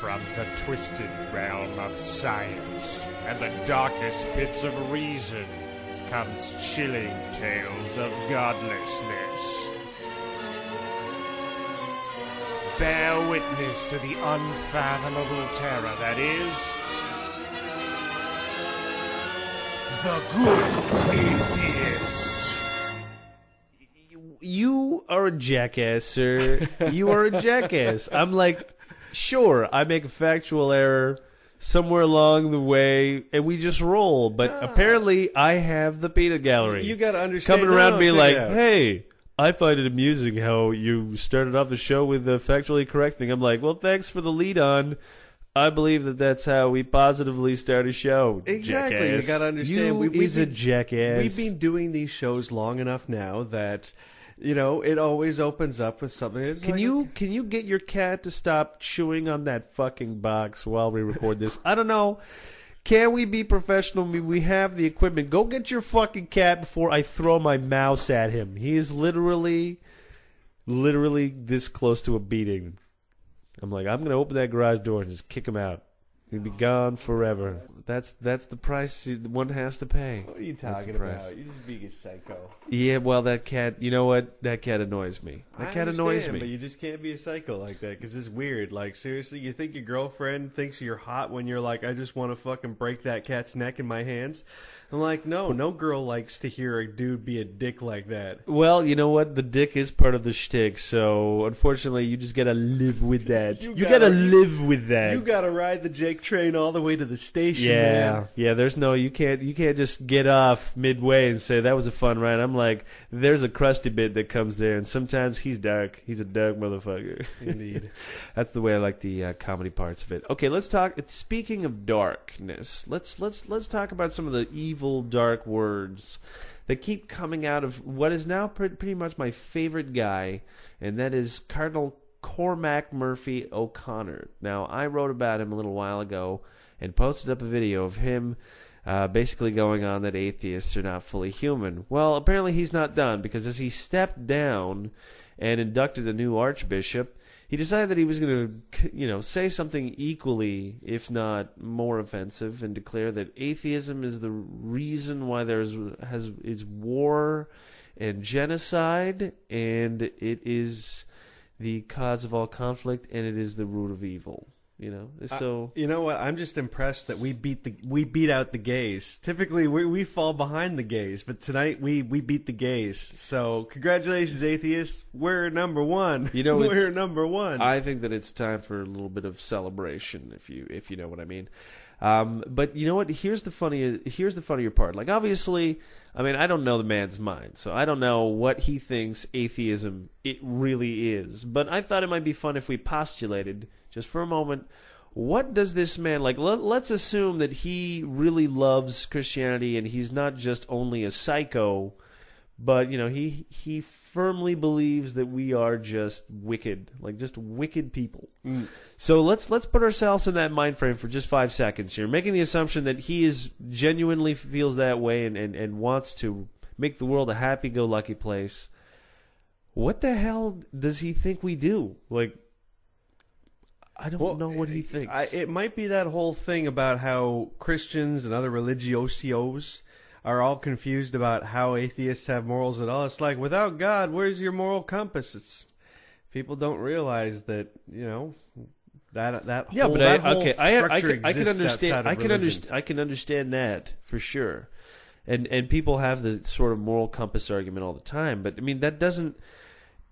from the twisted realm of science and the darkest pits of reason comes chilling tales of godlessness. Bear witness to the unfathomable terror that is the good atheist. you are a jackass, sir. you are a jackass. I'm like, sure, I make a factual error somewhere along the way, and we just roll. But ah. apparently, I have the peanut gallery. You got to understand. coming around no, check like, out. hey. I find it amusing how you started off the show with the factually correct thing. I'm like, well, thanks for the lead on. I believe that that's how we positively start a show. Exactly. You gotta understand, You we- is a jackass. We've been doing these shows long enough now that you know it always opens up with something. Can like, you can you get your cat to stop chewing on that fucking box while we record this? I don't know. Can we be professional? We- We have the equipment. Go get your fucking cat before I throw my mouse at him. He is literally, literally this close to a beating. I'm like, I'm gonna open that garage door and just kick him out. He'd be gone forever. That's that's the price you- one has to pay. What are you talking about? You're just being a psycho. Yeah, well, that cat. You know what? That cat annoys me. That I cat annoys me. But you just can't be a psycho like that because it's weird. Like seriously, you think your girlfriend thinks you're hot when you're like, I just want to fucking break that cat's neck in my hands. I'm like, no, no girl likes to hear a dude be a dick like that. Well, you know what? The dick is part of the shtick, so unfortunately, you just gotta live with that. You You, gotta, gotta- live with that. You got to ride the Jake train all the way to the station. Yeah, man. yeah. There's no, you can't, you can't just get off midway and say that was a fun ride. I'm like, there's a crusty bit that comes there, and sometimes he's dark. He's a dark motherfucker. Indeed. That's the way I like the uh, comedy parts of it. Okay, let's talk. It's Speaking of darkness, let's let's let's talk about some of the evil, dark words that keep coming out of what is now pre- pretty much my favorite guy, and that is Cardinal Cormac Murphy O'Connor. Now, I wrote about him a little while ago and posted up a video of him. Uh, basically going on that atheists are not fully human. Well, apparently he's not done because as he stepped down and inducted a new archbishop, he decided that he was going to, you know, say something equally, if not more offensive, and declare that atheism is the reason why there's has is war and genocide, and it is the cause of all conflict, and it is the root of evil. You know, so You know what? I'm just impressed that we beat the we beat out the gays. Typically, we we fall behind the gays, but tonight we we beat the gays. So congratulations, atheists. We're number one. You know, we're number one. I think that it's time for a little bit of celebration, if you if you know what I mean. Um, but you know what? Here's the funny. Here's the funnier part. Like obviously, I mean, I don't know the man's mind, so I don't know what he thinks atheism it really is. But I thought it might be fun if we postulated just for a moment. What does this man like? Let, let's assume that he really loves Christianity and he's not just only a psycho, but you know he he firmly believes that we are just wicked like just wicked people mm. so let's let's put ourselves in that mind frame for just five seconds here making the assumption that he is genuinely feels that way and, and, and wants to make the world a happy-go-lucky place what the hell does he think we do like i don't Well, know what he eh, eh, thinks I, it might be that whole thing about how Christians and other religiosios are all confused about how atheists have morals at all. It's like without God, where's your moral compass? It's people don't realize that you know that that Yeah, whole, but that I, whole okay, I, I, can, I can understand. I can understand. I can understand that for sure, and and people have the sort of moral compass argument all the time. But I mean, that doesn't.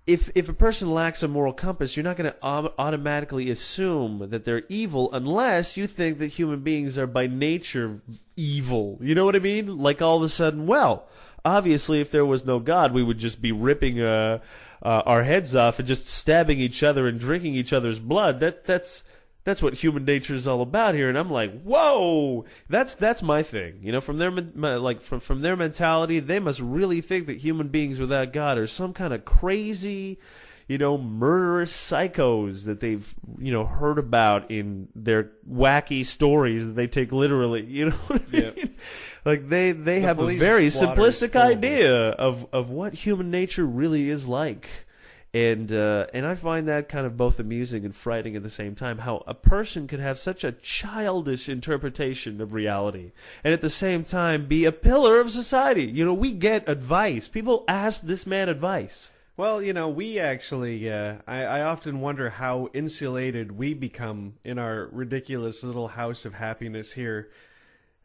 If if a person lacks a moral compass, you're not going to automatically assume that they're evil unless you think that human beings are by nature evil. You know what I mean? Like all of a sudden, well, obviously, if there was no God, we would just be ripping uh, uh, our heads off and just stabbing each other and drinking each other's blood. That that's that's what human nature is all about here. And I'm like, whoa, that's that's my thing. You know, from their my- like from from their mentality, they must really think that human beings without God are some kind of crazy, you know, murderous psychos that they've you know heard about in their wacky stories that they take literally. You know, what I mean? like they they The have a very simplistic full of it. idea of of what human nature really is like. And uh, and I find that kind of both amusing and frightening at the same time. How a person could have such a childish interpretation of reality, and at the same time be a pillar of society. You know, we get advice. People ask this man advice. Well, you know, we actually, uh, I, I often wonder how insulated we become in our ridiculous little house of happiness here,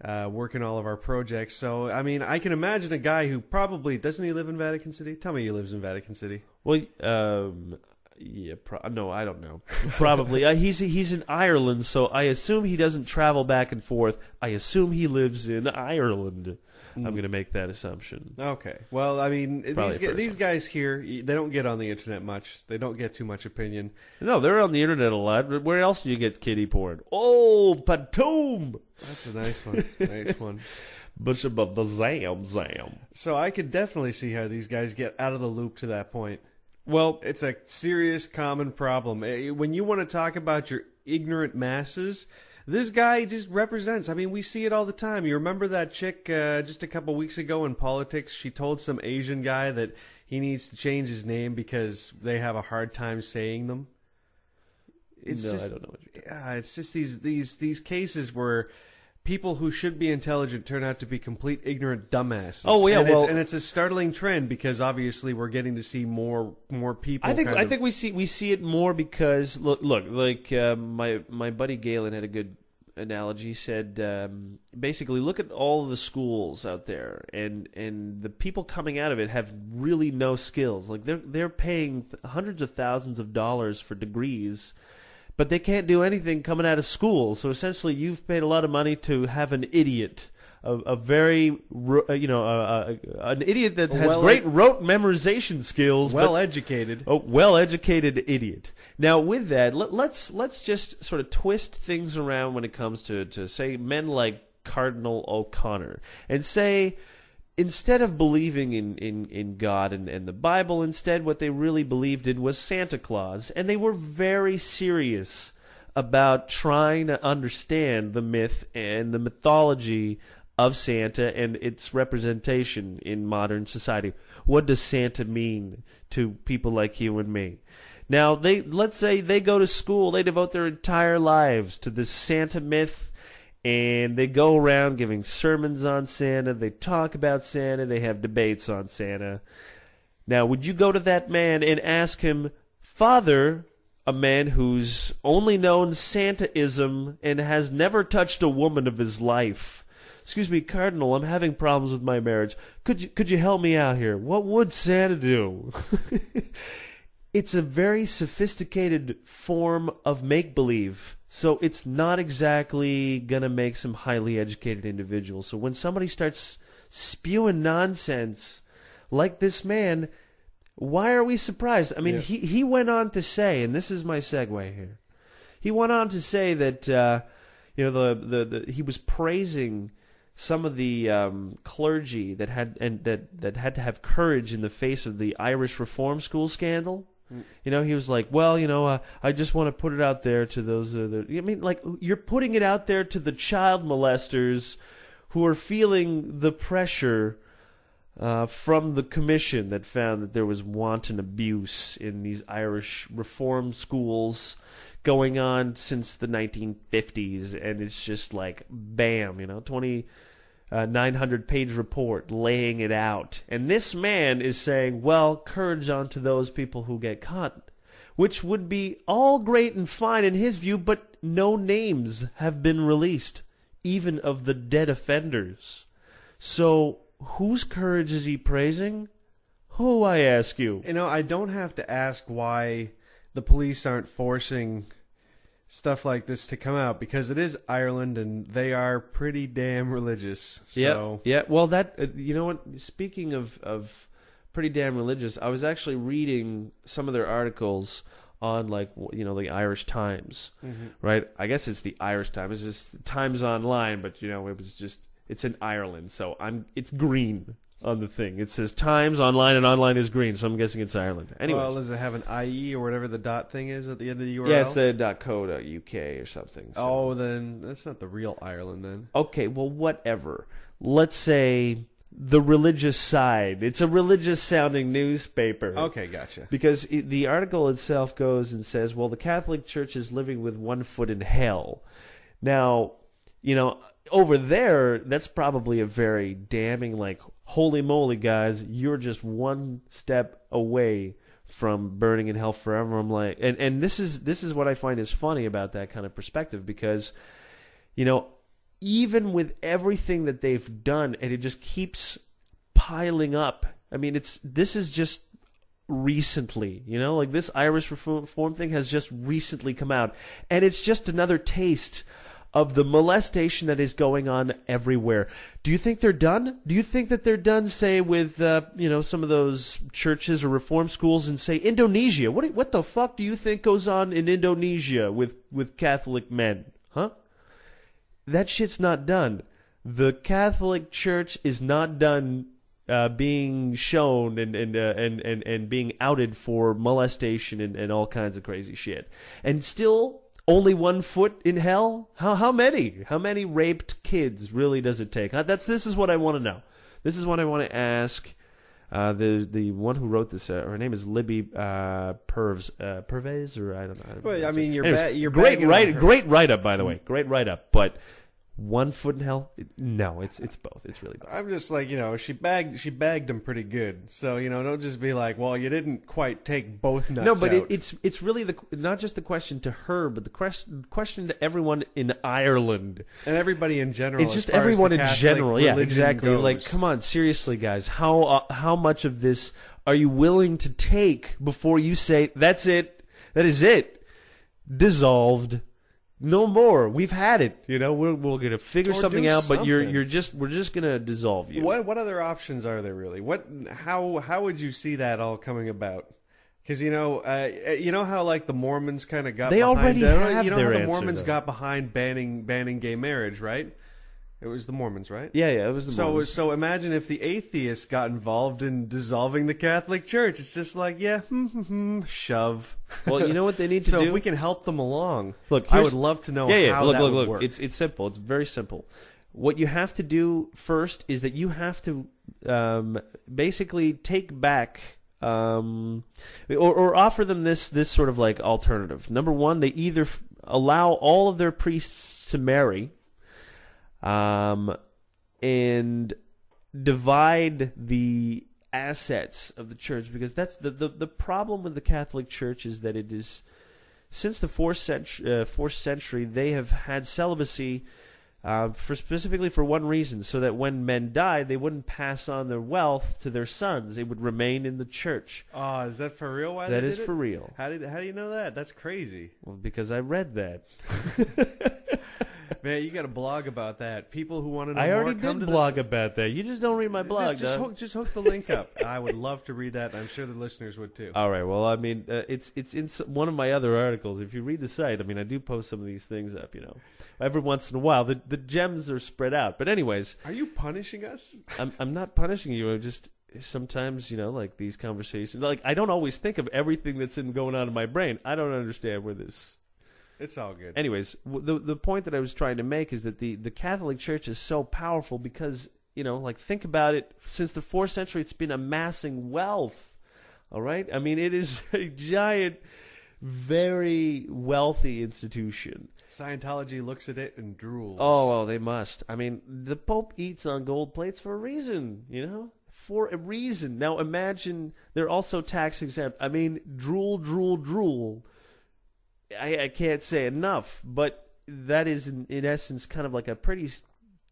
uh, working all of our projects. So, I mean, I can imagine a guy who probably doesn't he live in Vatican City? Tell me he lives in Vatican City. Well, um, yeah, pro- no, I don't know. Probably uh, he's he's in Ireland, so I assume he doesn't travel back and forth. I assume he lives in Ireland. I'm going to make that assumption. Okay. Well, I mean, Probably these, the gu- first these guys here, they don't get on the internet much. They don't get too much opinion. No, they're on the internet a lot. But where else do you get kitty porn? Oh, Patum! That's a nice one. nice one. Bishop of the Zam Zam. So I could definitely see how these guys get out of the loop to that point. Well, It's a serious common problem. Eh, When you want to talk about your ignorant masses, this guy just represents. I mean, we see it all the time. You remember that chick uh, just a couple weeks ago in politics? She told some Asian guy that he needs to change his name because they have a hard time saying them. It's no, just, I don't know. What you're yeah, it's just these these these cases where people who should be intelligent turn out to be complete ignorant dumbasses. Oh, yeah, and it's, well- and it's a startling trend because obviously we're getting to see more more people. I think I of- think we see we see it more because look look like uh, my my buddy Galen had a good analogy. He said um, basically look at all the schools out there and and the people coming out of it have really no skills. Like they're they're paying hundreds of thousands of dollars for degrees. But they can't do anything coming out of school. So essentially, you've paid a lot of money to have an idiot, a, a very, uh, you know, uh, uh, an idiot that has Well, great rote memorization skills, but well educated. a well-educated idiot. Now, with that, let, let's let's just sort of twist things around when it comes to to say men like Cardinal O'Connor, and say instead of believing in in in God and and the Bible, instead what they really believed in was Santa Claus, and they were very serious about trying to understand the myth and the mythology of Santa and its representation in modern society. What does Santa mean to people like you and me? Now, they let's say they go to school, they devote their entire lives to this Santa myth and they go around giving sermons on Santa, they talk about Santa, they have debates on Santa. Now, would you go to that man and ask him, "Father, a man who's only known Santaism and has never touched a woman of his life. Excuse me, Cardinal, I'm having problems with my marriage. Could you could you help me out here? What would Santa do? it's a very sophisticated form of make believe. So it's not exactly going to make some highly educated individuals. So when somebody starts spewing nonsense like this man, why are we surprised? I mean, Yeah. he, he went on to say, and this is my segue here. He went on to say that uh, you know the, the, the he was praising some of the um, clergy that had and that that had to have courage in the face of the Irish Reform School scandal. You know, he was like, "Well, you know, uh, I just want to put it out there to those." That, I mean, like you're putting it out there to the child molesters who are feeling the pressure uh, from the commission that found that there was wanton abuse in these Irish reform schools going on since the 1950s, and it's just like bam, you know, 20. Uh, 900 page report laying it out. And this man is saying, well, courage onto those people who get caught, which would be all great and fine in his view, but no names have been released, even of the dead offenders. So, whose courage is he praising? Who, I ask you? You know, I don't have to ask why the police aren't forcing stuff like this to come out because it is Ireland and they are pretty damn religious. So Yeah, yeah. Well, that uh, you know what? Speaking of of pretty damn religious, I was actually reading some of their articles on like you know the Irish Times, right? I guess it's the Irish Times. It's just Times Online, but you know it was just it's in Ireland, so I'm it's green on the thing. It says Times Online, and online is green, so I'm guessing it's Ireland. Anyway, well, does it have an IE or whatever the dot thing is at the end of the URL? yeah, it's the .co.uk or something. so- Oh, then that's not the real Ireland then. okay, well, whatever. Let's say the religious side. It's a religious sounding newspaper. Okay, gotcha. Because it, the article itself goes and says, well, the Catholic Church is living with one foot in hell. Now, you know, over there, that's probably a very damning, like, holy moly, guys, you're just one step away from burning in hell forever. I'm like, and, and this is this is what I find is funny about that kind of perspective because, you know, even with everything that they've done, and it just keeps piling up. I mean, it's this is just recently, you know, like this Irish reform thing has just recently come out, and it's just another taste of the molestation that is going on everywhere. Do you think they're done? Do you think that they're done, say, with uh, you know some of those churches or reform schools and say Indonesia? What what the fuck do you think goes on in Indonesia with with Catholic men? Huh? that shit's not done. The Catholic Church is not done uh, being shown and and, uh, and and and being outed for molestation and, and all kinds of crazy shit, and still only one foot in hell. How how many? How many raped kids really does it take? That's this is what I want to know. This is what I want to ask. Uh, the the one who wrote this, uh, her name is Libby uh, Purves uh, Pervez, or I don't know. well, I mean, you're Anyways, ba- you're great write, great write up, by the way, great write up. But one foot in hell? No, it's it's both. It's really both. I'm just like you know she bagged she bagged him pretty good. So you know don't just be like well you didn't quite take both nuts. No, but it, it's it's really the not just the question to her, but the question question to everyone in Ireland. and everybody in general. It's just far as the everyone in Catholic general. Yeah, exactly. goes. Like, come on, seriously, guys. How uh, how much of this are you willing to take before you say that's it? That is it. Dissolved. No more. We've had it. You know, we're we're gonna figure Or something do out, but you're something. you're just we're just gonna dissolve you. What what other options are there really? What how how would you see that all coming about? Because you know, uh, you know how like the Mormons kind of got They behind, already uh, have you know their how the answer, Mormons though. got behind banning banning gay marriage, right? It was the Mormons, right? Yeah, yeah. It was the So Mormons. so imagine if the atheists got involved in dissolving the Catholic Church. It's just like yeah, hmm, hmm, hmm, shove. Well, you know what they need to so do. So if we can help them along, Look, I would love to know yeah, yeah. look, look, look. work. It's it's simple. It's very simple. What you have to do first is that you have to um, basically take back um, or, or offer them this this sort of like alternative. Number one, they either f- allow all of their priests to marry, um, and divide the assets of the church because that's the, the the problem with the Catholic Church is that it is since the fourth century, uh, fourth century they have had celibacy uh, for specifically for one reason so that when men died they wouldn't pass on their wealth to their sons it would remain in the church oh, is that for real? Why that is for real How did how do you know that? That's crazy. well, because I read that Man, you got a blog about that. People who want to know I already come did to blog this. about that you just don't read my blog Just, just, hook, just hook the link up. I would love to read that. I'm sure the listeners would too. All right. Well, I mean, uh, it's it's in one of my other articles. If you read the site, I mean, I do post some of these things up. You know, every once in a while, the the gems are spread out. But anyways, Are you punishing us? I'm I'm not punishing you. I'm just sometimes you know, like these conversations. Like I don't always think of everything that's in going on in my brain. I don't understand where this. It's all good. Anyways, w- the the point that I was trying to make is that the the Catholic Church is so powerful because you know, like think about it. Since the fourth century, it's been amassing wealth. All right. I mean, it is a giant, very wealthy institution. Scientology looks at it and drools. Oh, well, they must. I mean, the Pope eats on gold plates for a reason, you know? For a reason. Now imagine they're also tax exempt. I mean, drool, drool, drool. I, I can't say enough, but that is, in, in essence, kind of like a pretty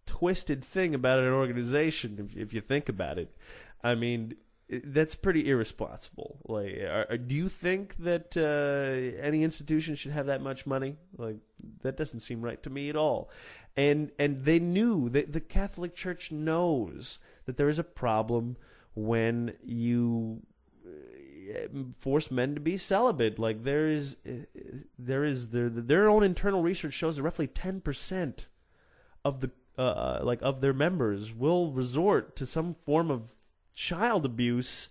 twisted thing about an organization, if, if you think about it. I mean, that's pretty irresponsible. Like, are, do you think that uh, any institution should have that much money? Like, that doesn't seem right to me at all. And and they knew that the Catholic Church knows that there is a problem when you force men to be celibate. Like there is uh, there is their their own internal research shows that roughly ten percent of the uh, like of their members will resort to some form of child abuse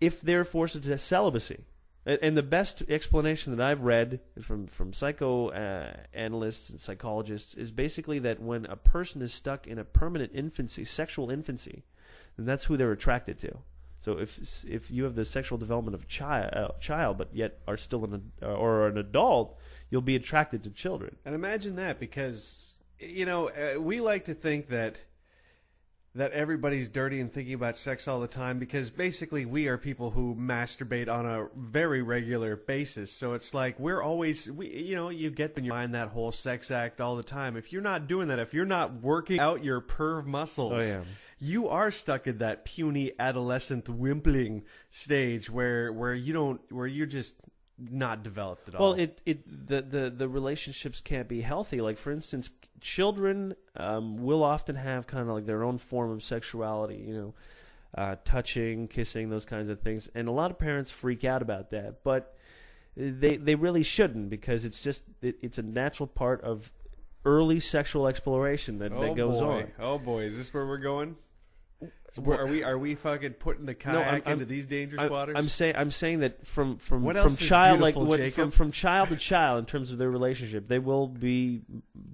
if they're forced into celibacy. And, the best explanation that I've read from from psycho uh, and psychologists is basically that when a person is stuck in a permanent infancy, sexual infancy, then that's who they're attracted to. So if if you have the sexual development of a child, uh, child, but yet are still an uh, or an adult, you'll be attracted to children. And imagine that because you know uh, we like to think that that everybody's dirty and thinking about sex all the time because basically we are people who masturbate on a very regular basis. So it's like we're always we you know you get in your mind that whole sex act all the time. If you're not doing that, if you're not working out your perv muscles, Oh, yeah. You are stuck in that puny adolescent wimpling stage where where you don't where you're just not developed at all. Well, it it the, the the relationships can't be healthy. Like for instance, children um, will often have kind of like their own form of sexuality. You know, uh, touching, kissing, those kinds of things, and a lot of parents freak out about that, but they they really shouldn't because it's just it, it's a natural part of early sexual exploration that, oh that goes boy. on. Oh boy, is this where we're going? So are we are we fucking putting the kayak I'm- I'm- into these dangerous I- waters? I'm saying I'm saying that from from What from child like what, from from child to child in terms of their relationship, they will be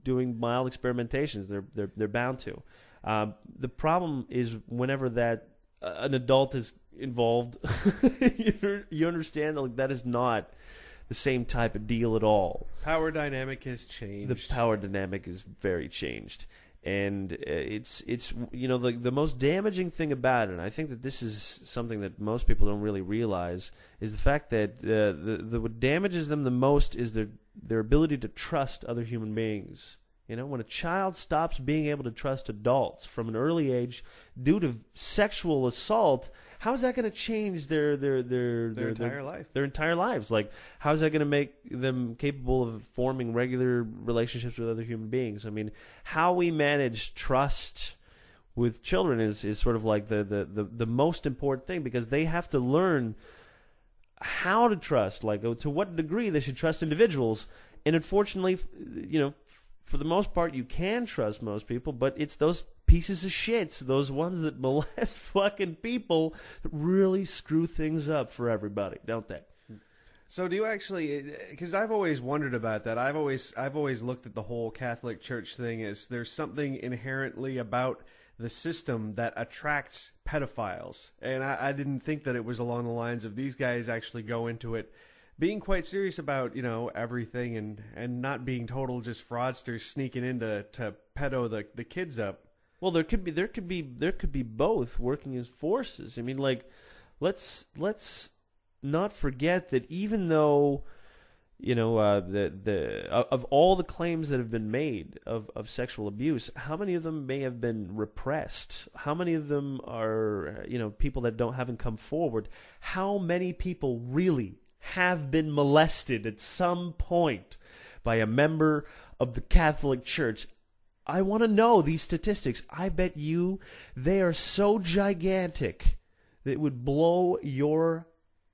doing mild experimentations. They're they're they're bound to. Um, the problem is whenever that uh, an adult is involved, you, you understand like that is not the same type of deal at all Power dynamic has changed. the power dynamic is very changed and uh, it's it's you know the the most damaging thing about it and I think that this is something that most people don't really realize is the fact that uh, the, the what damages them the most is their their ability to trust other human beings. You know when a child stops being able to trust adults from an early age due to sexual assault how is that going to change their their their their entire life. their entire lives. Like, how is that going to make them capable of forming regular relationships with other human beings? I mean, how we manage trust with children is, is sort of like the, the, the, the most important thing because they have to learn how to trust, like uh, to what degree they should trust individuals. And unfortunately, you know, for the most part, you can trust most people, but it's those pieces of shits, those ones that molest fucking people, really screw things up for everybody, don't they? So do you actually? Because I've always wondered about that. I've always I've always looked at the whole Catholic Church thing as there's something inherently about the system that attracts pedophiles, and I, I didn't think that it was along the lines of these guys actually go into it being quite serious about you know everything and and not being total just fraudsters sneaking into to pedo the the kids up. Well, there could be there could be there could be both working as forces. I mean, like let's let's not forget that even though you know uh, the the of all the claims that have been made of of sexual abuse, how many of them may have been repressed? How many of them are you know people that don't haven't come forward? How many people really have been molested at some point by a member of the Catholic Church? I want to know these statistics. I bet you they are so gigantic that it would blow your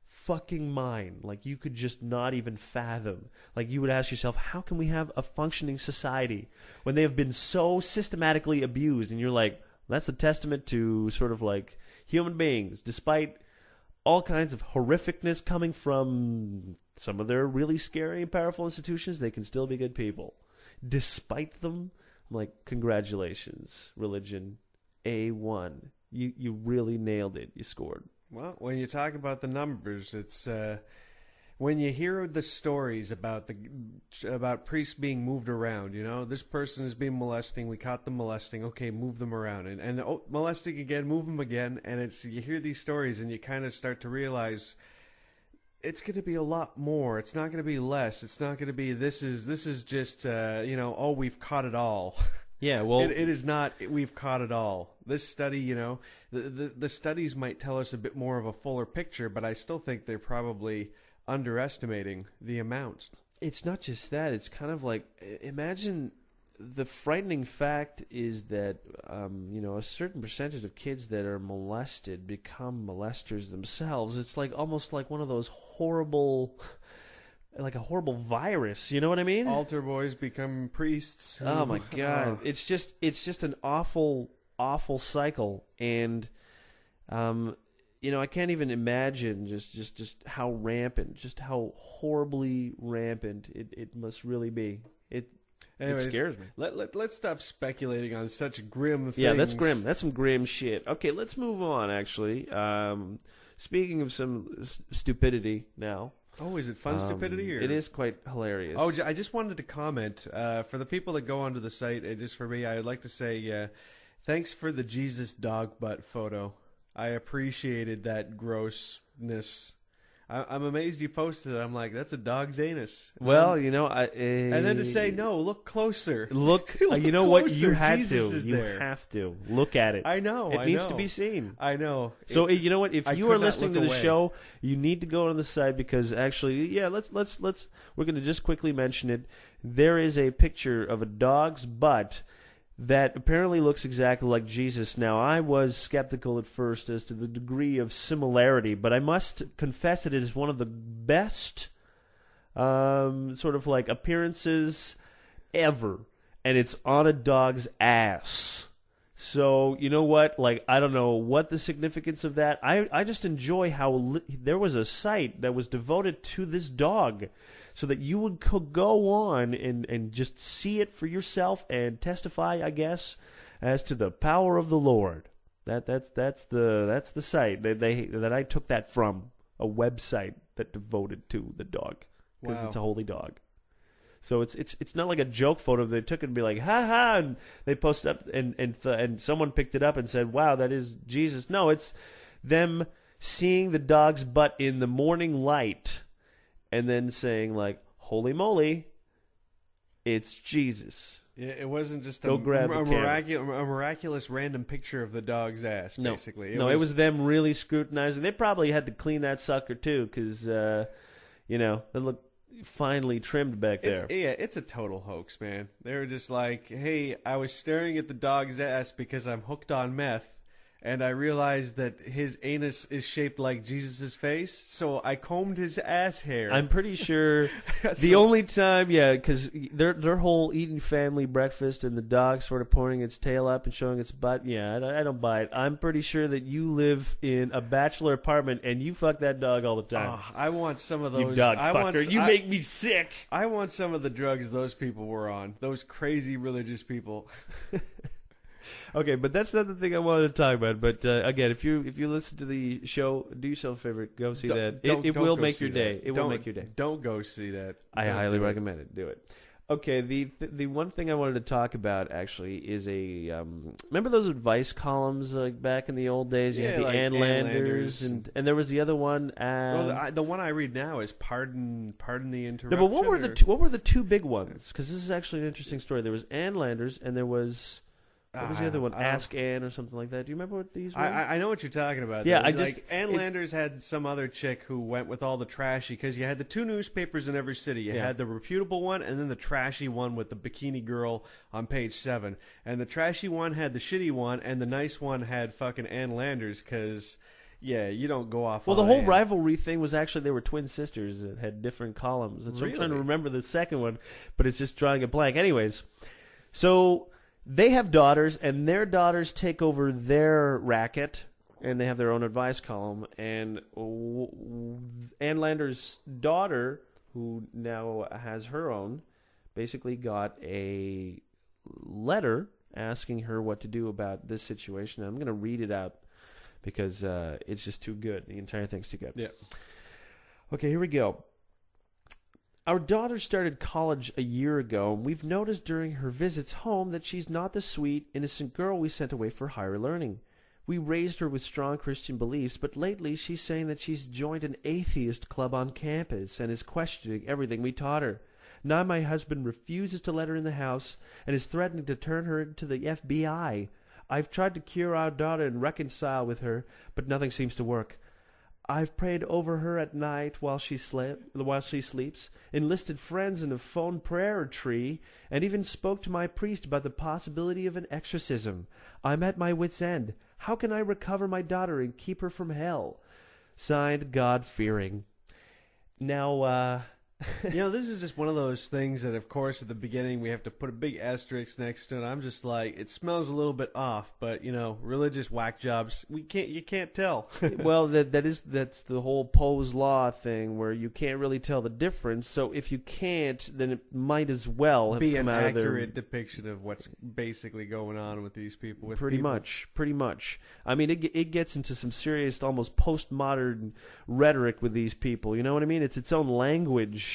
fucking mind. Like you could just not even fathom. Like you would ask yourself, how can we have a functioning society when they have been so systematically abused? And you're like, that's a testament to sort of like human beings, despite all kinds of horrificness coming from some of their really scary and powerful institutions, they can still be good people. Despite them, I'm like, congratulations, religion. A1. You you really nailed it. You scored. Well, when you talk about the numbers, it's uh, when you hear the stories about the about priests being moved around. You know, this person is being molesting. We caught them molesting. Okay, move them around, and and oh, molesting again, move them again. And it's you hear these stories, and you kind of start to realize it's going to be a lot more. It's not going to be less. It's not going to be this is this is just uh, you know oh we've caught it all. Yeah, well, it, it is not. We've caught it all. This study, you know, the, the the studies might tell us a bit more of a fuller picture, but I still think they're probably underestimating the amount. it's not just that. It's kind of like imagine the frightening fact is that um, you know a certain percentage of kids that are molested become molesters themselves. It's like almost like one of those horrible, like a horrible virus. You know what I mean? Altar boys become priests. Oh my god! It's just it's just an awful awful cycle, and um, you know, I can't even imagine just just just how rampant, just how horribly rampant it it must really be. It Anyways, it scares me. Let, let, let's stop speculating on such grim things. Yeah, that's grim. That's some grim shit. Okay, let's move on. Actually, um, speaking of some s- stupidity now. Oh, is it fun um, stupidity? Or? It is quite hilarious. Oh, I just wanted to comment uh, for the people that go onto the site. And just for me, I would like to say uh, thanks for the Jesus dog butt photo. I appreciated that grossness. I- I'm amazed you posted it. I'm like, that's a dog's anus. well, Um, you know, I, uh, and then to say no, look closer. look, Look you know what? You had Jesus to. you there. have to look at it. I know. it I needs know. to be seen. I know. So It- you know what? If I you are listening to the away. show, you need to go on the site because actually, yeah, let's let's let's. We're going to just quickly mention it. There is a picture of a dog's butt that apparently looks exactly like Jesus. Now, I was skeptical at first as to the degree of similarity, but I must confess it is one of the best um, sort of like appearances ever, and it's on a dog's ass. So you know what? Like I don't know what the significance of that. I I just enjoy how li- there was a site that was devoted to this dog, so that you would co- go on and and just see it for yourself and testify, I guess, as to the power of the Lord. That that's that's the that's the site that they that I took that from a website that devoted to the dog because Wow. it's a holy dog. So it's it's it's not like a joke photo. They took it and be like, ha ha, and they posted up, and and th- and someone picked it up and said, wow, that is Jesus. No, it's them seeing the dog's butt in the morning light, and then saying like, holy moly, it's Jesus. Yeah, it wasn't just Go a, grab a, camera. miraculous, a miraculous random picture of the dog's ass. No, Basically, no, it was them really scrutinizing. They probably had to clean that sucker too, because uh, you know it looked finely trimmed back there. It's, yeah, it's a total hoax, man. They were just like, "Hey, I was staring at the dog's ass because I'm hooked on meth, and I realized that his anus is shaped like Jesus' face, so I combed his ass hair." I'm pretty sure the so- only time, yeah, because their their whole eating family breakfast and the dog sort of pointing its tail up and showing its butt. Yeah, I don't, I don't buy it. I'm pretty sure that you live in a bachelor apartment and you fuck that dog all the time. Oh, I want some of those. you dog I fucker! want. you I- make me sick. I want some of the drugs those people were on. Those crazy religious people. Okay, but that's not the thing I wanted to talk about. But uh, again, if you if you listen to the show, do yourself a favor, go see Don't- that. don't- It, it don't will make your that. day. It will make your day. Don't go see that. I highly recommend it. Do it. Okay, the th- the one thing I wanted to talk about actually is a um, remember those advice columns like back in the old days. You Yeah, had the like Ann Ann Landers, Landers and and there was the other one. Um, Well, the, I, the one I read now is pardon, pardon the no, interruption. but what were the or- two, what were the two big ones? Because this is actually an interesting story. There was Ann Landers, and there was what was the Ah, other one? Ask Anne or something like that. Do you remember what these were? I, I- know what you're talking about. Yeah, though. I like, just- Ann it- Landers had some other chick who went with all the trashy because you had the two newspapers in every city. You Yeah. had the reputable one and then the trashy one with the bikini girl on page seven. And the trashy one had the shitty one, and the nice one had fucking Ann Landers because. Yeah, you don't go off. Well, the on whole Ann. rivalry thing was actually they were twin sisters that had different columns. That's what I'm trying to Really? remember the second one, but it's just drawing a blank. Anyways, so they have daughters, and their daughters take over their racket, and they have their own advice column. And Ann Lander's daughter, who now has her own, basically got a letter asking her what to do about this situation. I'm going to read it out because uh, it's just too good. The entire thing's too good. Yeah. Okay, here we go. Our daughter started college a year ago, and we've noticed during her visits home that she's not the sweet, innocent girl we sent away for higher learning. We raised her with strong Christian beliefs, but lately she's saying that she's joined an atheist club on campus and is questioning everything we taught her. Now my husband refuses to let her in the house and is threatening to turn her into the FBI. I've tried to cure our daughter and reconcile with her, but nothing seems to work. I've prayed over her at night while she slept, while she sleeps, enlisted friends in a phone prayer tree, and even spoke to my priest about the possibility of an exorcism. I'm at my wit's end. How can I recover my daughter and keep her from hell? Signed, God fearing. Now, uh, you know, this is just one of those things that, of course, at the beginning we have to put a big asterisk next to it. I'm just like, it smells a little bit off, but you know, religious whack jobs, we can't, you can't tell. well, that that is that's the whole Poe's law thing where you can't really tell the difference. So if you can't, then it might as well have Be come an out of their accurate depiction of what's basically going on with these people. With pretty people. much pretty much i mean it, it gets into some serious almost postmodern rhetoric with these people you know what i mean it's its own language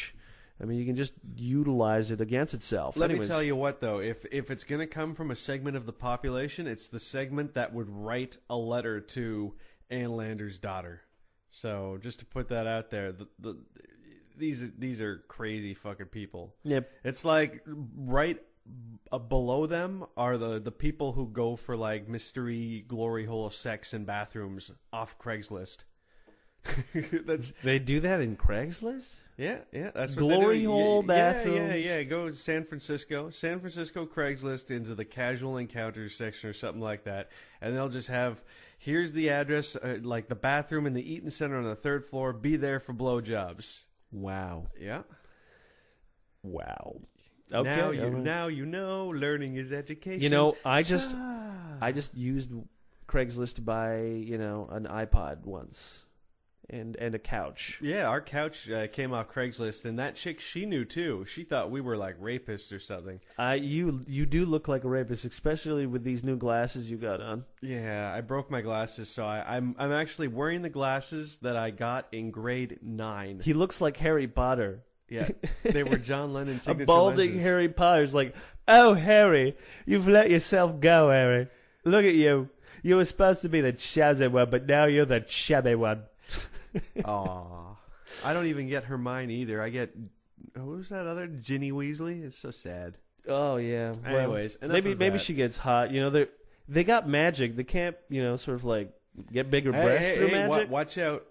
i mean you can just utilize it against itself Let Anyways, me tell you what, though, if if it's going to come from a segment of the population, it's the segment that would write a letter to Ann Lander's daughter. So just to put that out there, the, the these are, these are crazy fucking people. Yep. It's like right uh, below them are the the people who go for like mystery glory hole sex in bathrooms off Craigslist. That's they do that in craigslist yeah, yeah. That's Glory hole yeah, Yeah, bathrooms. yeah, Go to San Francisco, San Francisco Craigslist into the casual encounters section or something like that, and they'll just have here's the address, uh, like the bathroom in the Eaton Center on the third floor. Be there for blowjobs. wow Yeah. wow okay Now you right. now you know learning is education. you know i just i just used craigslist to buy you know an ipod once and and a couch Yeah, our couch uh, came off Craigslist, and that chick she knew too. She thought we were like rapists or something. I you you do look like a rapist, especially with these new glasses you got on. Yeah, I broke my glasses, so I, I'm I'm actually wearing the glasses that I got in grade nine. He looks like Harry Potter. Yeah, they were John Lennon's A balding lenses. Harry Potter's like, oh Harry, you've let yourself go, Harry. Look at you. You were supposed to be the chubby one, but now you're the chubby one. Aw, I don't even get Hermione either. I get who's that other Ginny Weasley? It's so sad. Oh yeah. Well, Anyways, maybe maybe that. she gets hot. You know they they got magic. They can't you know sort of like get bigger Hey, breasts hey, through hey, magic. watch out!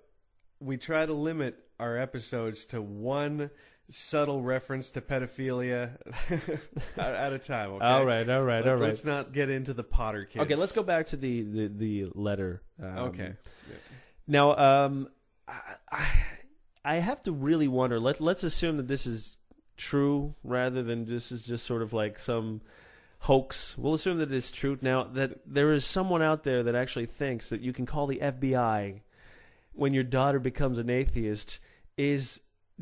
We try to limit our episodes to one subtle reference to pedophilia at, a time. Okay? All right, all right, Let, all right. Let's not get into the Potter kids. Okay, let's go back to the the, the letter. Um, Okay. Now, um, I, I have to really wonder. Let Let's assume that this is true rather than this is just sort of like some hoax. We'll assume that it's true. Now that there is someone out there that actually thinks that you can call the FBI when your daughter becomes an atheist is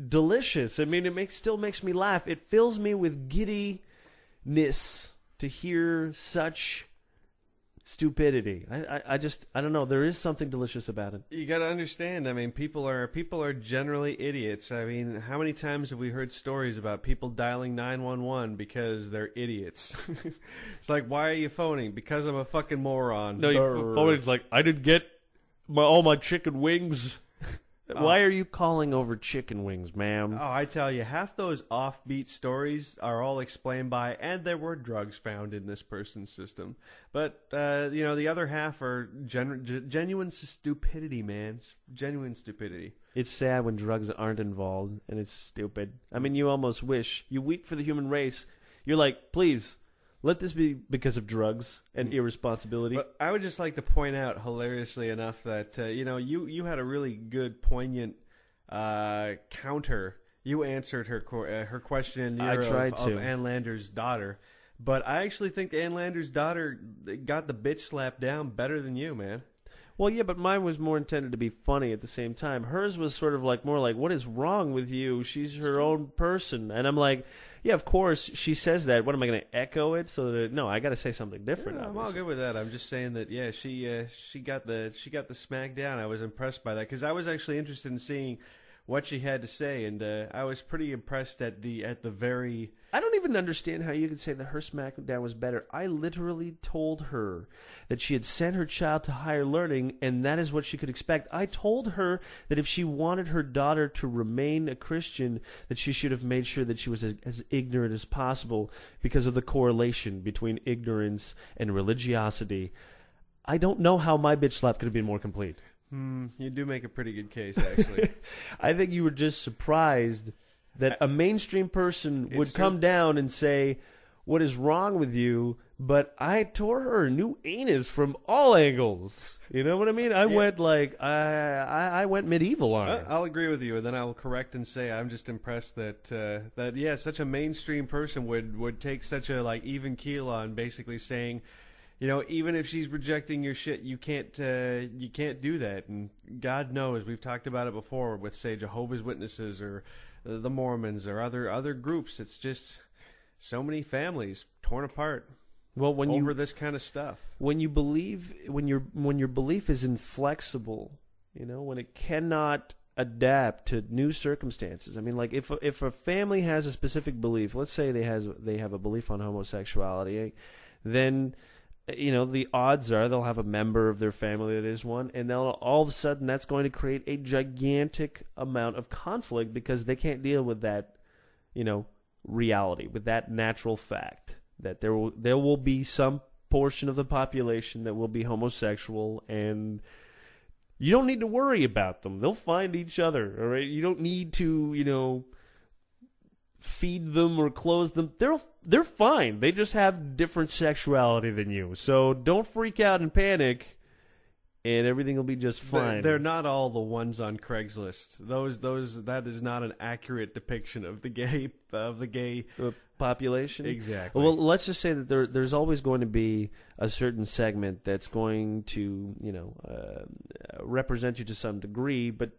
delicious. I mean, it makes still makes me laugh. It fills me with giddiness to hear such stupidity. I, I, I just I don't know. There is something delicious about it. You got to understand. I mean, people are people are generally idiots. I mean, how many times have we heard stories about people dialing nine one one because they're idiots? it's like, why are you phoning? Because I'm a fucking moron. No, you always like I didn't get my all my chicken wings. Why are you calling over chicken wings, ma'am? Oh, I tell you, half those offbeat stories are all explained by, and there were drugs found in this person's system. But, uh, you know, the other half are gen- g- genuine stupidity, man. S- Genuine stupidity. It's sad when drugs aren't involved, and it's stupid. I mean, you almost wish you weep for the human race. You're like, please, let this be because of drugs and irresponsibility. But I would just like to point out, hilariously enough, that, uh, you know, you, you had a really good, poignant uh, counter. You answered her uh, her question in I tried of, to. of Ann Lander's daughter. But I actually think Ann Lander's daughter got the bitch slapped down better than you, man. Well, yeah, but mine was more intended to be funny at the same time. Hers was sort of like more like, "What is wrong with you? She's her own person," and I'm like, "Yeah, of course she says that. What am I going to echo it? So that no, I got to say something different." Yeah, I'm all good with that. I'm just saying that yeah, she uh, she got the she got the smack down. I was impressed by that because I was actually interested in seeing what she had to say, and uh, I was pretty impressed at the at the very I don't even understand how you could say that her smackdown was better. I literally told her that she had sent her child to higher learning, and that is what she could expect. I told her that if she wanted her daughter to remain a Christian, that she should have made sure that she was as, as ignorant as possible because of the correlation between ignorance and religiosity. I don't know how my bitch slap could have been more complete. Hmm, you do make a pretty good case actually. I think you were just surprised that a mainstream person would come down and say, "What is wrong with you?" but I tore her a new anus from all angles. You know what I mean? I Yeah. went like I, I I went medieval on I- her. I'll agree with you, and then I'll correct and say I'm just impressed that uh, that yeah, such a mainstream person would would take such a like even keel on basically saying, you know, even if she's rejecting your shit, you can't uh, you can't do that. And God knows we've talked about it before with say Jehovah's Witnesses or the Mormons or other other groups. It's just so many families torn apart Well, when over you this kind of stuff. when you believe when your when your belief is inflexible, you know, when it cannot adapt to new circumstances. I mean, like if a, if a family has a specific belief, let's say they has they have a belief on homosexuality, then you know the odds are they'll have a member of their family that is one, and they'll all of a sudden that's going to create a gigantic amount of conflict because they can't deal with that, you know, reality with that natural fact that there will there will be some portion of the population that will be homosexual and you don't need to worry about them. They'll find each other, all right? You don't need to, you know, feed them or clothe them. They're they're fine. They just have different sexuality than you. So don't freak out and panic and everything will be just fine. They're not all the ones on Craigslist. Those those that is not an accurate depiction of the gay of the gay Uh, population. exactly. Well, let's just say that there, there's always going to be a certain segment that's going to, you know, uh, represent you to some degree, but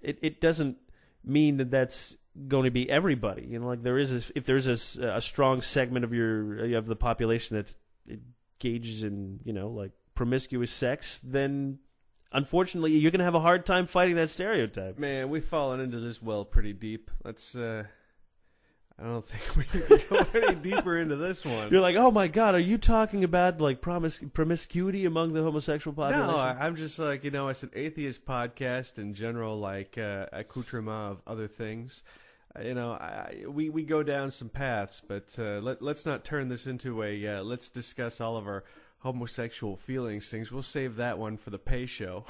it, it doesn't mean that that's going to be everybody. You know, like there is, a, if there's a, a strong segment of your of the population that engages in, you know, like promiscuous sex, then unfortunately you're going to have a hard time fighting that stereotype. Man, we've fallen into this well pretty deep. Let's. uh I don't think we can go any deeper into this one. You're like, oh my god, are you talking about like promis- promiscuity among the homosexual population? no, I, I'm just like you know, it's an atheist podcast in general, like uh, accoutrement of other things. Uh, You know, I, we we go down some paths, but uh, let let's not turn this into a uh, let's discuss all of our homosexual feelings things. We'll save that one for the pay show.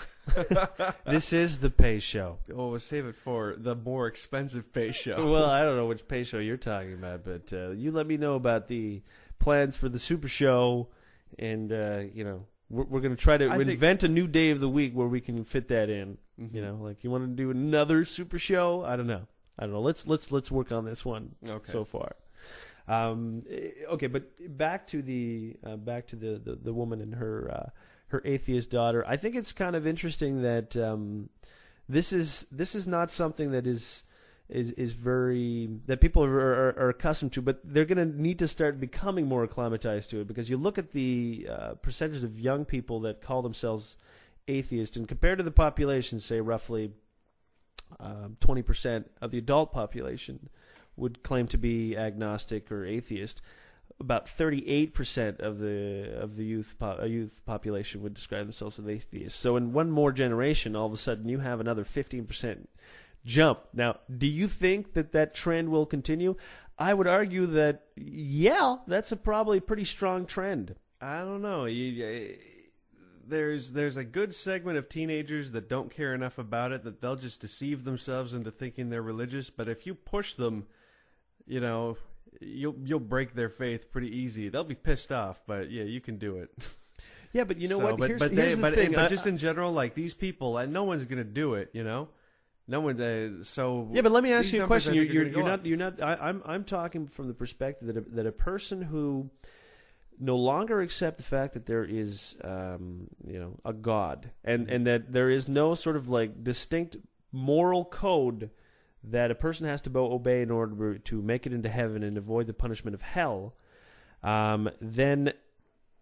this is the pay show. Oh, we'll save it for the more expensive pay show. Well, I don't know which pay show you're talking about, but uh, you let me know about the plans for the super show, and uh, you know we're, we're going to try to I think- invent a new day of the week where we can fit that in. Mhm. You know, like you want to do another super show? I don't know. I don't know. Let's let's let's work on this one Okay. so far. Um, eh, okay, but back to the uh, back to the, the, the woman and her uh, her atheist daughter. I think it's kind of interesting that um, this is this is not something that is is is very that people are, are, are accustomed to, but they're going to need to start becoming more acclimatized to it because you look at the uh, percentage of young people that call themselves atheist, and compared to the population, say roughly um, twenty percent of the adult population would claim to be agnostic or atheist. About 38% of the of the youth po- uh, youth population would describe themselves as atheists. So in one more generation, all of a sudden you have another 15% jump. Now, do you think that that trend will continue? I would argue that yeah, that's a probably pretty strong trend. I don't know. You- there's there's a good segment of teenagers that don't care enough about it that they'll just deceive themselves into thinking they're religious. But if you push them, you know, you'll you'll break their faith pretty easy. They'll be pissed off, but yeah, you can do it. Yeah, but you know So, what? But here's, but, here's they, the but, thing. but just in general, like these people, and no one's gonna do it. You know, no one. Uh, so Yeah, but let me ask you a question. You're, you're, you're not. You're not. I, I'm. I'm talking from the perspective that a, that a person who no longer accept the fact that there is, um, you know, a God, and and that there is no sort of like distinct moral code that a person has to obey in order to make it into heaven and avoid the punishment of hell. Um, then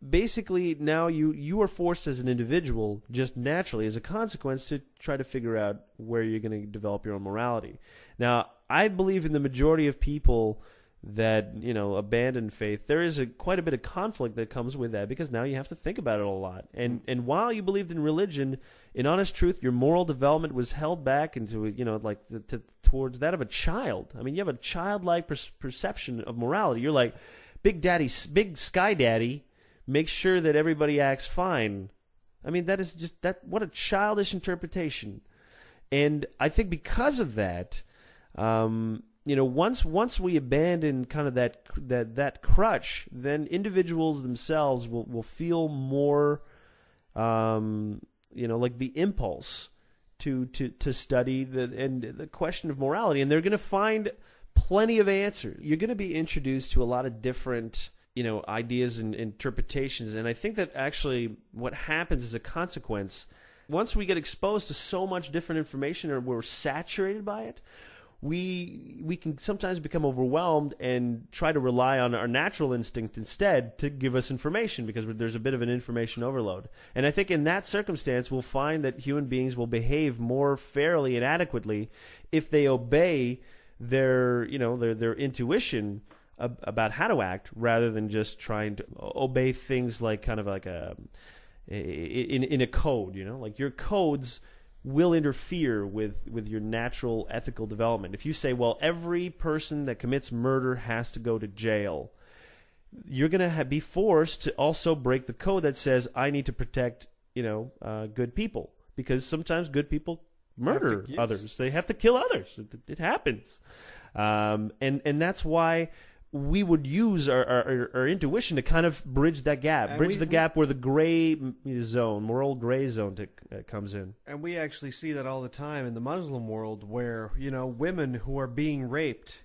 basically now you you are forced as an individual just naturally as a consequence to try to figure out where you're going to develop your own morality now i believe in the majority of people that you know abandon faith there is a quite a bit of conflict that comes with that because now you have to think about it a lot and and while you believed in religion in honest truth your moral development was held back into you know like the, to, towards that of a child i mean you have a childlike per- perception of morality you're like big daddy big sky daddy make sure that everybody acts fine. I mean, that is just that. What a childish interpretation. And I think because of that, um, you know, once once we abandon kind of that that that crutch, then individuals themselves will will feel more, um, you know, like the impulse to to to study the and the question of morality, and they're going to find plenty of answers. You're going to be introduced to a lot of different you know ideas and interpretations, and I think that actually what happens as a consequence. Once we get exposed to so much different information or we're saturated by it, we we can sometimes become overwhelmed and try to rely on our natural instinct instead to give us information because there's a bit of an information overload. And I think in that circumstance, we'll find that human beings will behave more fairly and adequately if they obey their you know their their intuition ab- about how to act rather than just trying to obey things like kind of like a in in a code. You know, like your codes will interfere with, with your natural ethical development. If you say, well, every person that commits murder has to go to jail, you're going to be forced to also break the code that says, I need to protect, you know, uh, good people. Because sometimes good people murder others. They have to kill others. It, it happens. Um, and, and that's why we would use our, our, our, intuition to kind of bridge that gap, And bridge we- the gap where the gray zone, moral gray zone, to, uh, comes in. And we actually see that all the time in the Muslim world where, you know, women who are being raped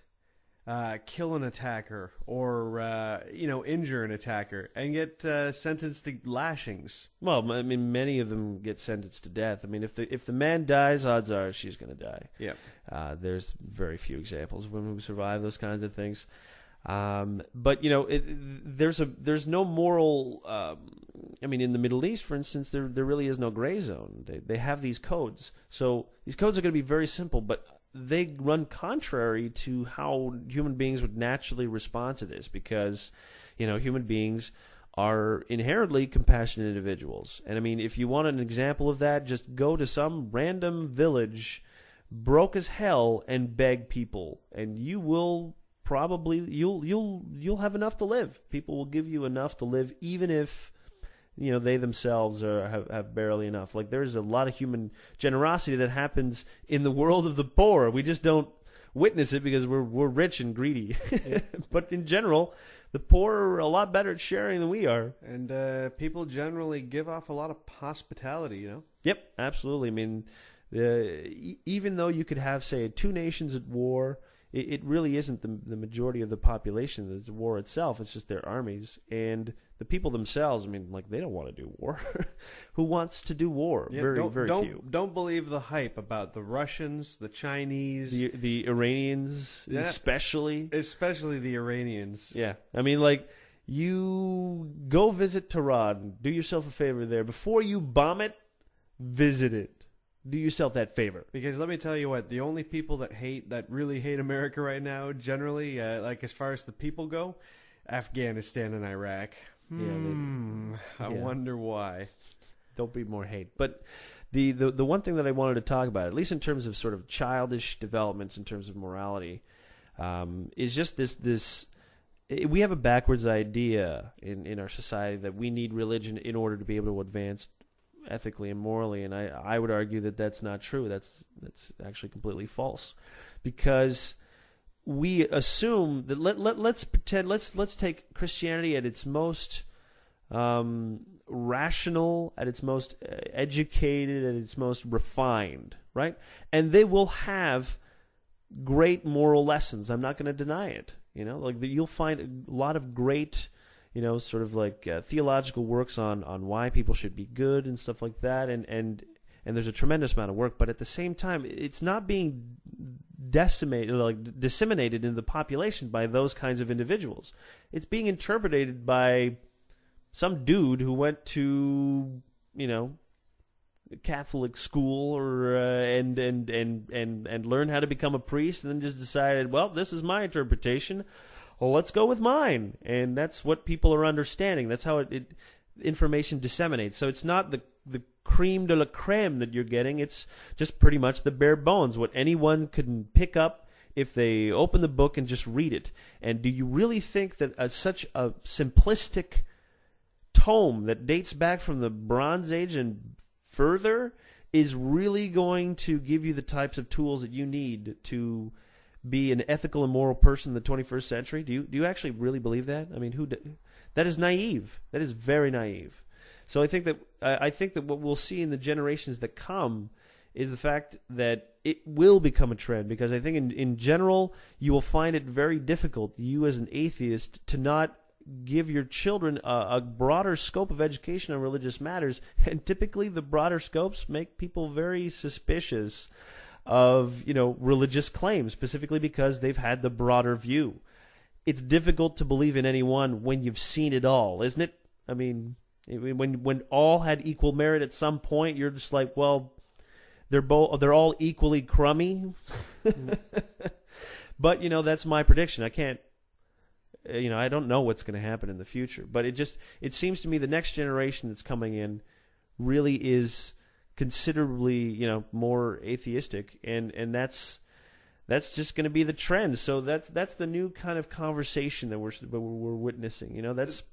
uh, kill an attacker or, uh, you know, injure an attacker and get uh, sentenced to lashings. Well, I mean, many of them get sentenced to death. I mean, if the if the man dies, odds are she's going to die. Yeah. Uh, there's very few examples of women who survive those kinds of things. Um, but you know, it, there's a there's no moral. Um, I mean, in the Middle East, for instance, there there really is no gray zone. They they have these codes, so these codes are going to be very simple, but they run contrary to how human beings would naturally respond to this because you know human beings are inherently compassionate individuals. And I mean, if you want an example of that, just go to some random village, broke as hell, and beg people, and you will probably you'll you'll you'll have enough to live. People will give you enough to live, even if you know they themselves are have, have barely enough. Like there's a lot of human generosity that happens in the world of the poor. We just don't witness it because we're we're rich and greedy. but in general, the poor are a lot better at sharing than we are. And uh, people generally give off a lot of hospitality, you know? Yep, absolutely. I mean, uh, e- even though you could have, say, two nations at war, it, it really isn't the, the majority of the population that's war itself. It's just their armies and the people themselves. I mean, like they don't want to do war. Who wants to do war? Yeah, very, don't, very don't, few. Don't believe the hype about the Russians, the Chinese, The the Iranians, Yeah. especially. especially the Iranians. Yeah, I mean, like you go visit Tehran. Do yourself a favor there before you bomb it. Visit it. Do yourself that favor. Because let me tell you what, the only people that hate, that really hate America right now, generally, uh, like as far as the people go, Afghanistan and Iraq. Yeah, they- Hmm, I yeah. wonder why. There'll be more hate. But the, the the one thing that I wanted to talk about, at least in terms of sort of childish developments in terms of morality, um, is just this this. i- We have a backwards idea in, in our society that we need religion in order to be able to advance ethically and morally, and I, I would argue that that's not true. That's that's actually completely false, because we assume that let, let let's pretend let's let's take Christianity at its most um, rational, at its most uh, educated, at its most refined, right? And they will have great moral lessons. I'm not going to deny it. You know, like the, you'll find a lot of great, you know, sort of like uh, theological works on on why people should be good and stuff like that. And and and there's a tremendous amount of work, but at the same time, it's not being decimated, like disseminated in the population by those kinds of individuals. It's being interpreted by some dude who went to you know Catholic school or uh, and and and and and learned how to become a priest and then just decided well this is my interpretation well let's go with mine. And that's what people are understanding. That's how it, it information disseminates. So it's not the the cream de la creme that you're getting. It's just pretty much the bare bones what anyone can pick up if they open the book and just read it. And do you really think that uh, such a simplistic tome that dates back from the Bronze Age and further is really going to give you the types of tools that you need to be an ethical and moral person in the 21st century? Do you do you actually really believe that? I mean, who? d- That is naive. That is very naive. So I think that I I think that what we'll see in the generations that come is the fact that it will become a trend because I think in in general you will find it very difficult you as an atheist to not give your children a, a broader scope of education on religious matters and typically the broader scopes make people very suspicious of you know religious claims specifically because they've had the broader view. It's difficult to believe in anyone when you've seen it all isn't it? I mean when when all had equal merit at some point you're just like well they're both they're all equally crummy. But you know that's my prediction. I can't uh, you know i don't know what's going to happen in the future. But it just it seems to me the next generation that's coming in really is considerably you know more atheistic and and that's that's just going to be the trend so that's that's the new kind of conversation that we're we're, witnessing you know that's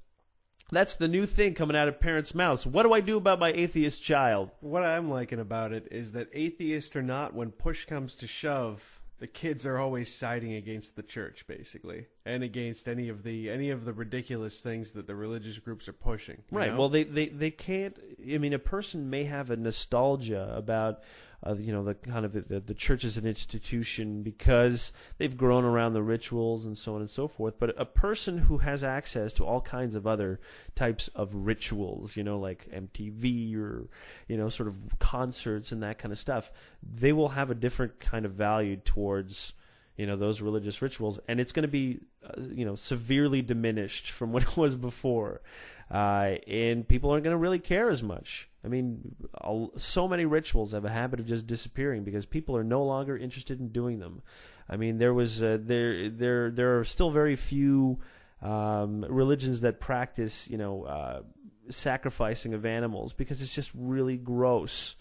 that's the new thing coming out of parents' mouths. What do I do about my atheist child? What I'm liking about it is that atheist or not, when push comes to shove, the kids are always siding against the church, basically, and against any of the any of the ridiculous things that the religious groups are pushing. Right. know? Well, they, they, they can't. I mean, a person may have a nostalgia about, uh, you know, the kind of the, the, the church as an institution because they've grown around the rituals and so on and so forth. But a person who has access to all kinds of other types of rituals, you know, like MTV or, you know, sort of concerts and that kind of stuff, they will have a different kind of value towards you know those religious rituals and it's going to be uh, you know severely diminished from what it was before uh, and people aren't going to really care as much. I mean so many rituals have a habit of just disappearing because people are no longer interested in doing them. I mean there was uh, there there there are still very few um, religions that practice you know uh, sacrificing of animals because it's just really gross.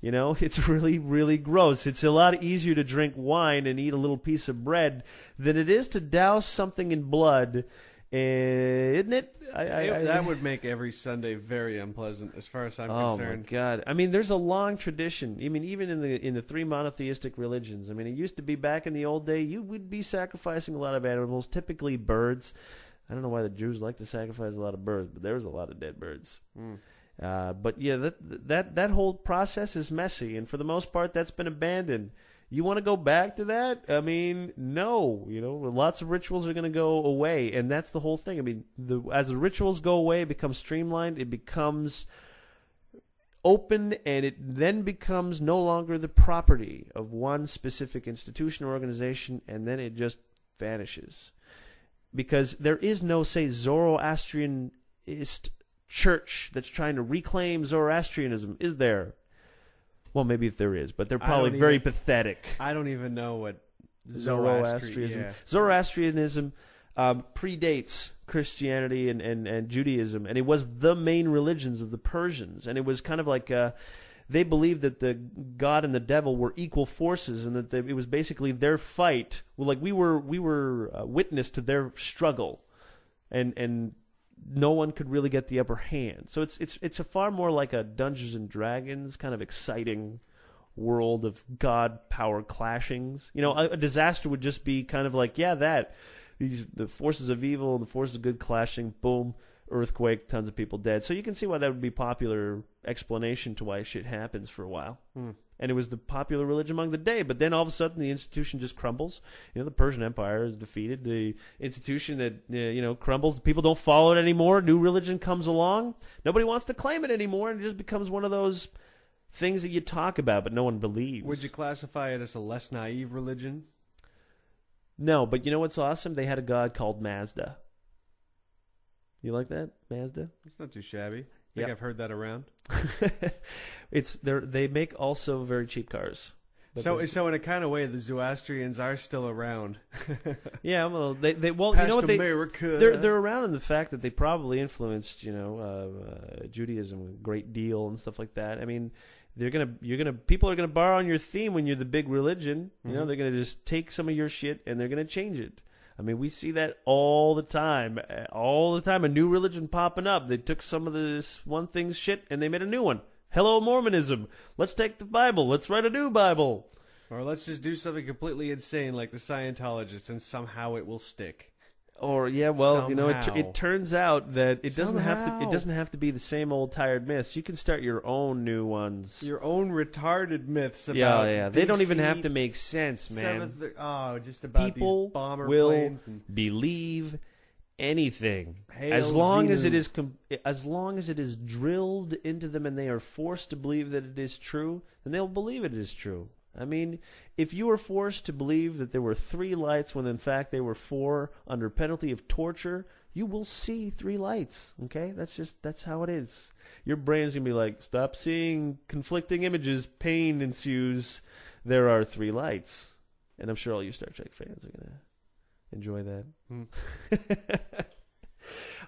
You know, it's really, really gross. It's a lot easier to drink wine and eat a little piece of bread than it is to douse something in blood, isn't it? I, I, I, that would make every Sunday very unpleasant, as far as I'm oh concerned. my god! I mean, there's a long tradition. I mean, even in the in the three monotheistic religions. I mean, it used to be back in the old day. You would be sacrificing a lot of animals, typically birds. I don't know why the Jews like to sacrifice a lot of birds, but there was a lot of dead birds. Mm. Uh, but yeah, that that that whole process is messy, and for the most part, that's been abandoned. You want to go back to that? I mean, no. You know, lots of rituals are going to go away, and that's the whole thing. I mean, the, as the rituals go away, it becomes streamlined. It becomes open, and it then becomes no longer the property of one specific institution or organization, and then it just vanishes because there is no, say, Zoroastrianist church that's trying to reclaim Zoroastrianism, is there? Well, maybe if there is, but they're probably don't very even- pathetic. I don't even know what Zoroastrianism. Yeah. Zoroastrianism um, predates Christianity and, and, and Judaism, and it was the main religions of the Persians. And it was kind of like uh, they believed that the God and the devil were equal forces, and that they, it was basically their fight. Well, like we were we were uh, witness to their struggle, and and no one could really get the upper hand. So it's it's it's a far more like a Dungeons and Dragons kind of exciting world of god power clashings. You know, a, a disaster would just be kind of like, yeah, that these the forces of evil, and the forces of good clashing, boom, earthquake, tons of people dead. So you can see why that would be popular explanation to why shit happens for a while. Hmm. And it was the popular religion among the day, but then all of a sudden the institution just crumbles. You know, the Persian Empire is defeated. The institution that uh, you know crumbles. People don't follow it anymore. New religion comes along. Nobody wants to claim it anymore, and it just becomes one of those things that you talk about, but no one believes. Would you classify it as a less naive religion? No, but you know what's awesome? They had a god called Mazda. You like that, Mazda? It's not too shabby. I think Yep. I've heard that around. it's they they make also very cheap cars. But So, so in a kind of way, the Zoroastrians are still around. yeah, well, they they well, you Past know what they America. they're they're around in the fact that they probably influenced you know uh, uh, Judaism a great deal and stuff like that. I mean, they're gonna you're gonna people are gonna borrow on your theme when you're the big religion. You know, Mhm. they're gonna just take some of your shit and they're gonna change it. I mean, we see that all the time, Uh, all the time. A new religion popping up. They took some of this one thing's shit and they made a new one. Hello, Mormonism. Let's take the Bible. Let's write a new Bible. Or let's just do something completely insane like the Scientologists and somehow it will stick. Or yeah, well, you know, it, it turns out that it doesn't have to. It doesn't have to be the same old tired myths. You can start your own new ones. Your own retarded myths about yeah, yeah. They don't even have to make sense, man. seventh- oh, just about People these bomber will planes and believe anything Hail as long as it is com- as long as it is drilled into them and they are forced to believe that it is true then they'll believe it is true i mean if you were forced to believe that there were three lights when in fact there were four under penalty of torture you will see three lights okay? That's just that's how it is. Your brain's going to be like stop seeing conflicting images. Pain ensues. There are three lights. And i'm sure all you star trek fans are going to enjoy that.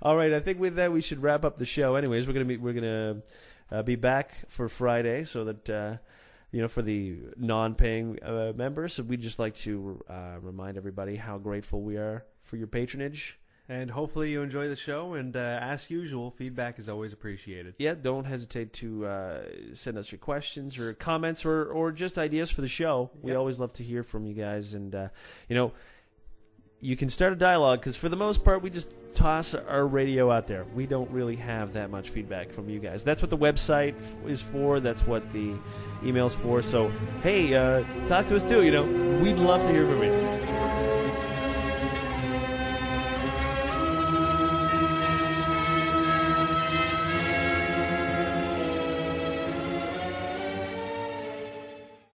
All right, I think with that we should wrap up the show. Anyways, we're gonna be we're gonna uh, be back for Friday, so that uh, you know for the non-paying uh, members. So we'd just like to uh, remind everybody how grateful we are for your patronage. and hopefully you enjoy the show. And uh, as usual, feedback is always appreciated. Yeah, don't hesitate to uh, send us your questions or comments or or just ideas for the show. We Yep. always love to hear from you guys, and uh, you know. You can start a dialogue because, for the most part, we just toss our radio out there. We don't really have that much feedback from you guys. That's what the website is for. That's what the email's for. So, hey, uh, talk to us too. You know, we'd love to hear from you.